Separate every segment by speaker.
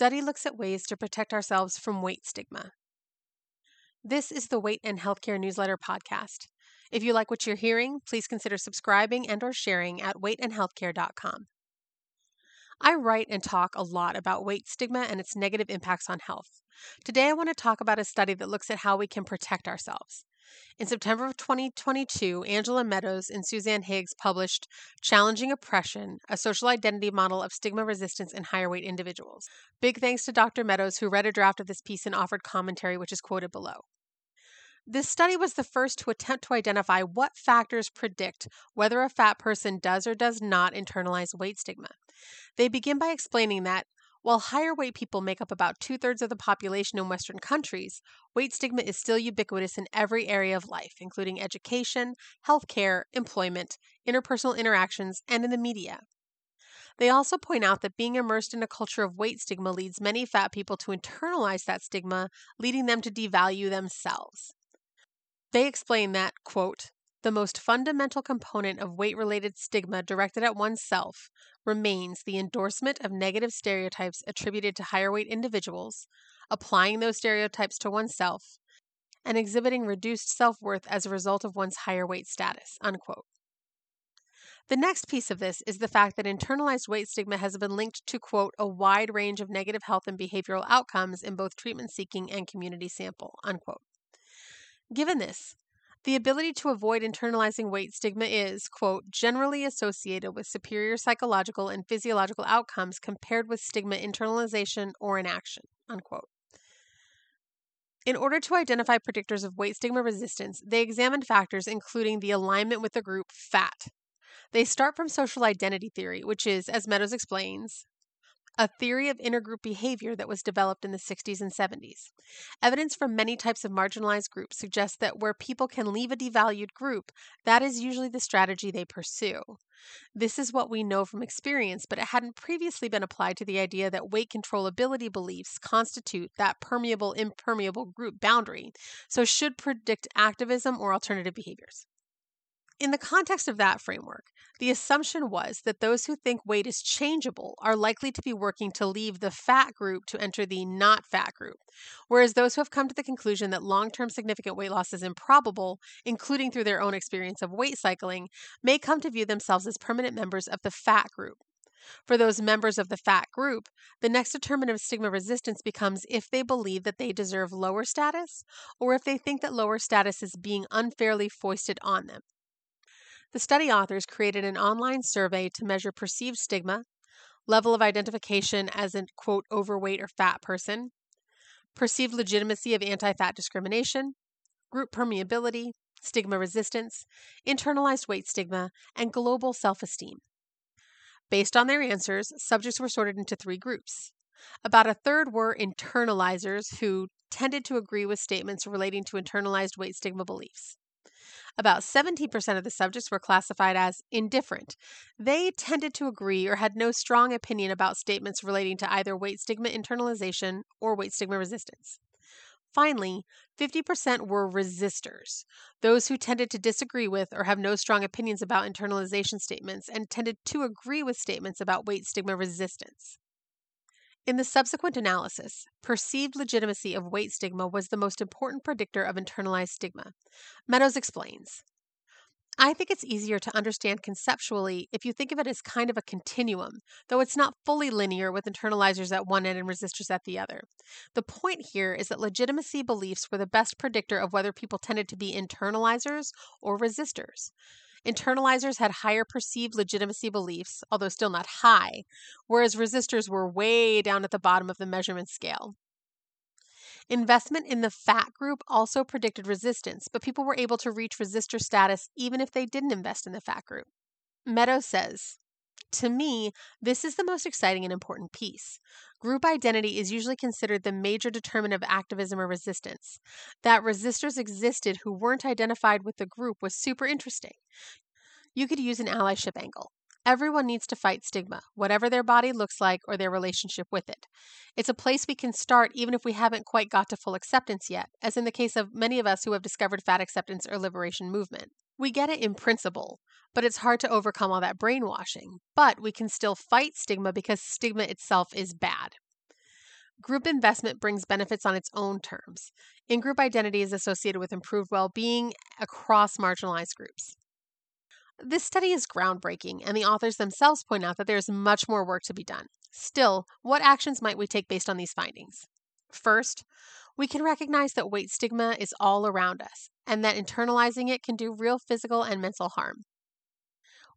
Speaker 1: study looks at ways to protect ourselves from weight stigma. This is the Weight and Healthcare Newsletter podcast. If you like what you're hearing, please consider subscribing and or sharing at weightandhealthcare.com. I write and talk a lot about weight stigma and its negative impacts on health. Today I want to talk about a study that looks at how we can protect ourselves. In September of 2022, Angela Meadows and Suzanne Higgs published Challenging Oppression, a social identity model of stigma resistance in higher weight individuals. Big thanks to Dr. Meadows, who read a draft of this piece and offered commentary, which is quoted below. This study was the first to attempt to identify what factors predict whether a fat person does or does not internalize weight stigma. They begin by explaining that while higher weight people make up about two thirds of the population in Western countries, weight stigma is still ubiquitous in every area of life, including education, healthcare, employment, interpersonal interactions, and in the media. They also point out that being immersed in a culture of weight stigma leads many fat people to internalize that stigma, leading them to devalue themselves. They explain that, quote, the most fundamental component of weight related stigma directed at oneself remains the endorsement of negative stereotypes attributed to higher weight individuals, applying those stereotypes to oneself, and exhibiting reduced self worth as a result of one's higher weight status. Unquote. The next piece of this is the fact that internalized weight stigma has been linked to, quote, a wide range of negative health and behavioral outcomes in both treatment seeking and community sample, unquote. Given this, the ability to avoid internalizing weight stigma is, quote, generally associated with superior psychological and physiological outcomes compared with stigma internalization or inaction, unquote. In order to identify predictors of weight stigma resistance, they examined factors including the alignment with the group FAT. They start from social identity theory, which is, as Meadows explains, a theory of intergroup behavior that was developed in the 60s and 70s. Evidence from many types of marginalized groups suggests that where people can leave a devalued group, that is usually the strategy they pursue. This is what we know from experience, but it hadn't previously been applied to the idea that weight controllability beliefs constitute that permeable impermeable group boundary, so should predict activism or alternative behaviors. In the context of that framework, the assumption was that those who think weight is changeable are likely to be working to leave the fat group to enter the not fat group, whereas those who have come to the conclusion that long term significant weight loss is improbable, including through their own experience of weight cycling, may come to view themselves as permanent members of the fat group. For those members of the fat group, the next determinant of stigma resistance becomes if they believe that they deserve lower status or if they think that lower status is being unfairly foisted on them. The study authors created an online survey to measure perceived stigma, level of identification as a quote overweight or fat person, perceived legitimacy of anti fat discrimination, group permeability, stigma resistance, internalized weight stigma, and global self esteem. Based on their answers, subjects were sorted into three groups. About a third were internalizers who tended to agree with statements relating to internalized weight stigma beliefs. About 17% of the subjects were classified as indifferent. They tended to agree or had no strong opinion about statements relating to either weight stigma internalization or weight stigma resistance. Finally, 50% were resistors, those who tended to disagree with or have no strong opinions about internalization statements and tended to agree with statements about weight stigma resistance. In the subsequent analysis, perceived legitimacy of weight stigma was the most important predictor of internalized stigma. Meadows explains I think it's easier to understand conceptually if you think of it as kind of a continuum, though it's not fully linear with internalizers at one end and resistors at the other. The point here is that legitimacy beliefs were the best predictor of whether people tended to be internalizers or resistors. Internalizers had higher perceived legitimacy beliefs, although still not high, whereas resistors were way down at the bottom of the measurement scale. Investment in the fat group also predicted resistance, but people were able to reach resistor status even if they didn't invest in the fat group. Meadows says, to me, this is the most exciting and important piece. Group identity is usually considered the major determinant of activism or resistance. That resistors existed who weren't identified with the group was super interesting. You could use an allyship angle. Everyone needs to fight stigma, whatever their body looks like or their relationship with it. It's a place we can start even if we haven't quite got to full acceptance yet, as in the case of many of us who have discovered fat acceptance or liberation movement. We get it in principle, but it's hard to overcome all that brainwashing. But we can still fight stigma because stigma itself is bad. Group investment brings benefits on its own terms. In group identity is associated with improved well being across marginalized groups. This study is groundbreaking, and the authors themselves point out that there is much more work to be done. Still, what actions might we take based on these findings? First, we can recognize that weight stigma is all around us and that internalizing it can do real physical and mental harm.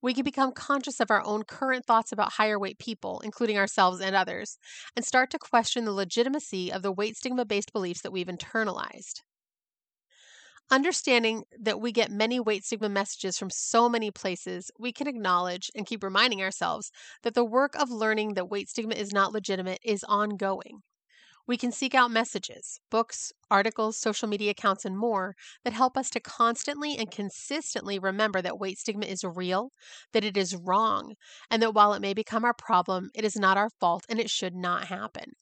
Speaker 1: We can become conscious of our own current thoughts about higher weight people, including ourselves and others, and start to question the legitimacy of the weight stigma based beliefs that we've internalized. Understanding that we get many weight stigma messages from so many places, we can acknowledge and keep reminding ourselves that the work of learning that weight stigma is not legitimate is ongoing. We can seek out messages, books, articles, social media accounts, and more that help us to constantly and consistently remember that weight stigma is real, that it is wrong, and that while it may become our problem, it is not our fault and it should not happen.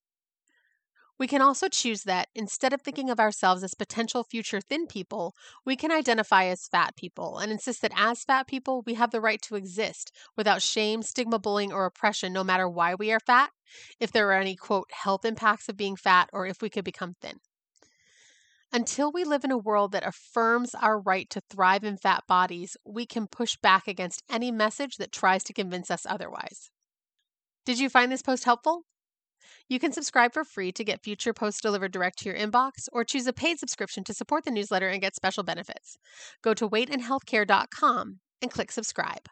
Speaker 1: We can also choose that instead of thinking of ourselves as potential future thin people, we can identify as fat people and insist that as fat people, we have the right to exist without shame, stigma, bullying, or oppression, no matter why we are fat, if there are any, quote, health impacts of being fat, or if we could become thin. Until we live in a world that affirms our right to thrive in fat bodies, we can push back against any message that tries to convince us otherwise. Did you find this post helpful? You can subscribe for free to get future posts delivered direct to your inbox, or choose a paid subscription to support the newsletter and get special benefits. Go to weightandhealthcare.com and click subscribe.